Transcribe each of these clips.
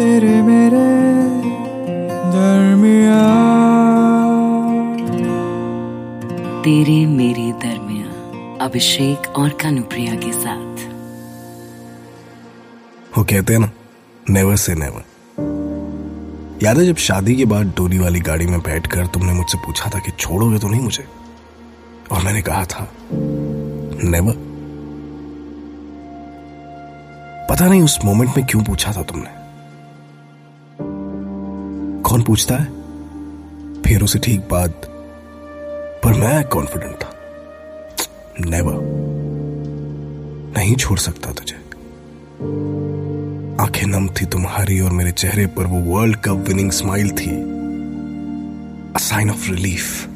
तेरे मेरे दरमिया तेरे मेरे दरमिया अभिषेक और कानुप्रिया के साथ। वो कहते हैं ना नेवर से नेवर याद है जब शादी के बाद डोली वाली गाड़ी में बैठकर तुमने मुझसे पूछा था कि छोड़ोगे तो नहीं मुझे? और मैंने कहा था नेवर पता नहीं उस मोमेंट में क्यों पूछा था तुमने? कौन पूछता है? फिर उसे ठीक बात पर मैं कॉन्फिडेंट था। नेवर नहीं छोड़ सकता तुझे। आँखें नम थी तुम्हारी और मेरे चेहरे पर वो वर्ल्ड कप विनिंग स्माइल थी। अ साइन ऑफ़ रिलीफ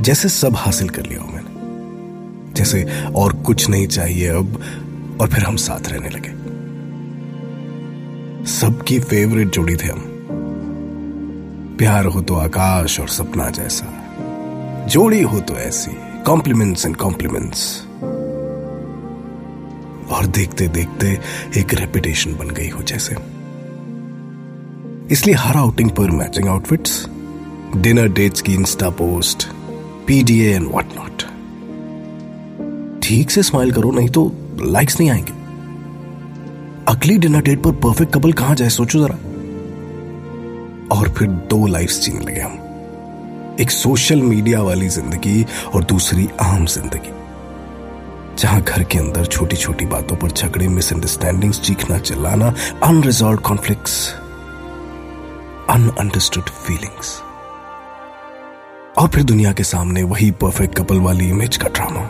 जैसे सब हासिल कर लिया हो मैंने। जैसे और कुछ नहीं चाहिए अब, और फिर हम साथ रहने लगे। सबकी फेवरेट जोड़ी थे हम। प्यार हो तो आकाश और सपना जैसा। जोड़ी हो तो ऐसी कॉम्प्लीमेंट्स एंड कॉम्प्लीमेंट्स और देखते देखते एक रेपुटेशन बन गई हो जैसे। इसलिए हर आउटिंग पर मैचिंग आउटफिट्स डिनर डेट्स की insta post PDA and what not ठीक से स्माइल करो, नहीं तो लाइक्स नहीं आएँगे। अगली डिनर डेट पर परफेक्ट कपल कहाँ जाए, सोचो जरा। और फिर दो लाइफ जीने लगे हम। एक सोशल मीडिया वाली ज़िंदगी और दूसरी आम ज़िंदगी। जहाँ घर के अंदर छोटी छोटी बातों पर झगड़े मिसअंडरस्टैंडिंग्स चीखना, चिल्लाना अनरिजॉल्व कॉन्फ्लिक्ट्स अनअंडरस्टूड फीलिंग्स और फिर दुनिया के सामने वही परफेक्ट कपल वाली इमेज का ड्रामा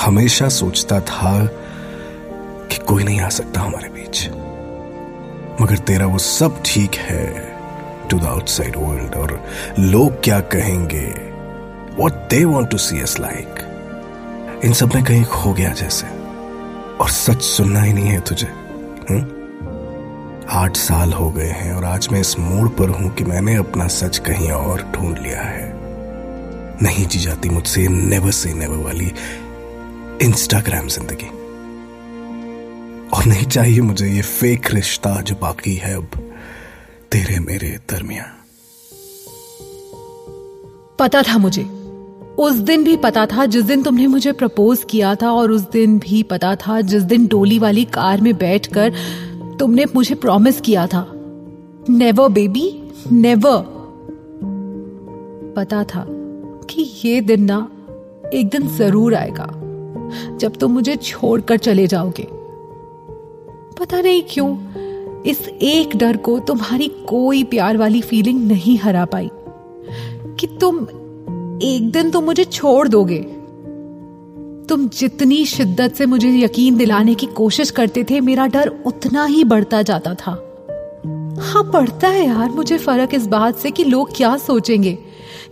हमेशा सोचता था कि कोई नहीं आ सकता हमारे बीच। मगर तेरा वो सब ठीक है टू द आउटसाइड वर्ल्ड और लोग क्या कहेंगे? What they want to see is like इन सब में कहीं खो गया जैसे। और सच सुनना ही नहीं है तुझे हुँ? आठ साल हो गए हैं और आज मैं इस मोड़ पर हूँ कि मैंने अपना सच कहीं और ढूंढ लिया है। नहीं जी जाती मुझसे नेवर से नेवर वाली इंस्टाग्राम ज़िंदगी। और नहीं चाहिए मुझे ये फेक रिश्ता जो बाकी है अब तेरे मेरे दरमिया पता था मुझे। उस दिन भी पता था जिस दिन तुमने मुझे प्रपोज किया था और उस दिन भी पता था जिस दिन डोली वाली कार में बैठकर तुमने मुझे प्रॉमिस किया था। नेवर बेबी नेवर पता था कि ये दिन ना एक दिन ज़रूर आएगा जब तुम मुझे छोड़कर चले जाओगे। पता नहीं क्यों, इस एक डर को तुम्हारी कोई प्यार वाली फीलिंग नहीं हरा पाई। कि तुम एक दिन तो मुझे छोड़ दोगे। तुम जितनी शिद्दत से मुझे यकीन दिलाने की कोशिश करते थे, मेरा डर उतना ही बढ़ता जाता था। हाँ पड़ता है यार, मुझे फ़र्क इस बात से कि लोग क्या सोचेंगे।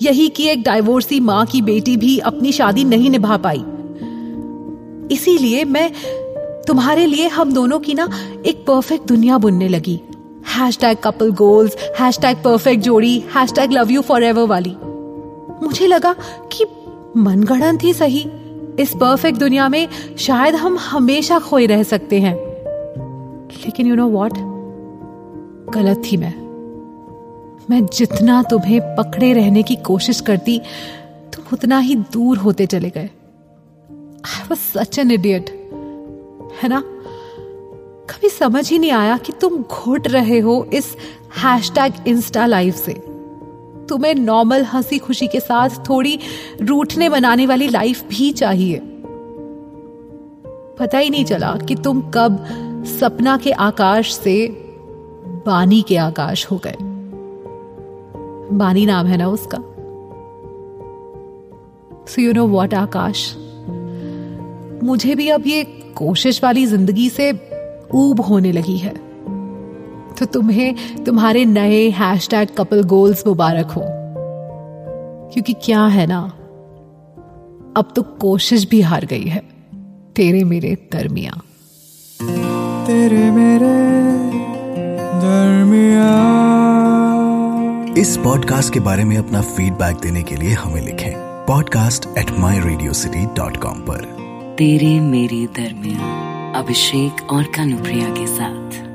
यही कि एक डाइवोर्सी माँ की बेटी भी अपनी शादी नहीं निभा पाई। इसीलिए मैं तुम्हारे लिए हम दोनों की ना एक परफेक्ट दुनिया बुनने लगी। Hashtag couple goals hashtag perfect जोड़ी hashtag love you forever वाली। मुझे लगा कि मनगढ़ंत ही सही। इस परफेक्ट दुनिया में शायद हम हमेशा खोए रह सकते हैं। लेकिन यू नो वॉट गलत थी मैं। मैं जितना तुम्हें पकड़े रहने की कोशिश करती, तुम उतना ही दूर होते चले गए। I was such an idiot है ना? कभी समझ ही नहीं आया कि तुम घुट रहे हो इस हैश टैग इंस्टा लाइफ से। तुम्हें नॉर्मल हँसी खुशी के साथ थोड़ी रूठने बनाने वाली लाइफ भी चाहिए। पता ही नहीं चला कि तुम कब सपना के आकाश से बानी के आकाश हो गए। बानी नाम है ना उसका। So you know what Akash? मुझे भी अब ये कोशिश वाली ज़िंदगी से ऊब होने लगी है। तो तुम्हें तुम्हारे नए हैश टैग कपल गोल्स मुबारक हो। क्योंकि क्या है ना अब तो कोशिश भी हार गई है। तेरे मेरे दरमिया तेरे मेरे दरमिया इस पॉडकास्ट के बारे में अपना फीडबैक देने के लिए हमें लिखें podcast at my radio city dot com पर। तेरे मेरे दरमिया अभिषेक और कानुप्रिया के साथ।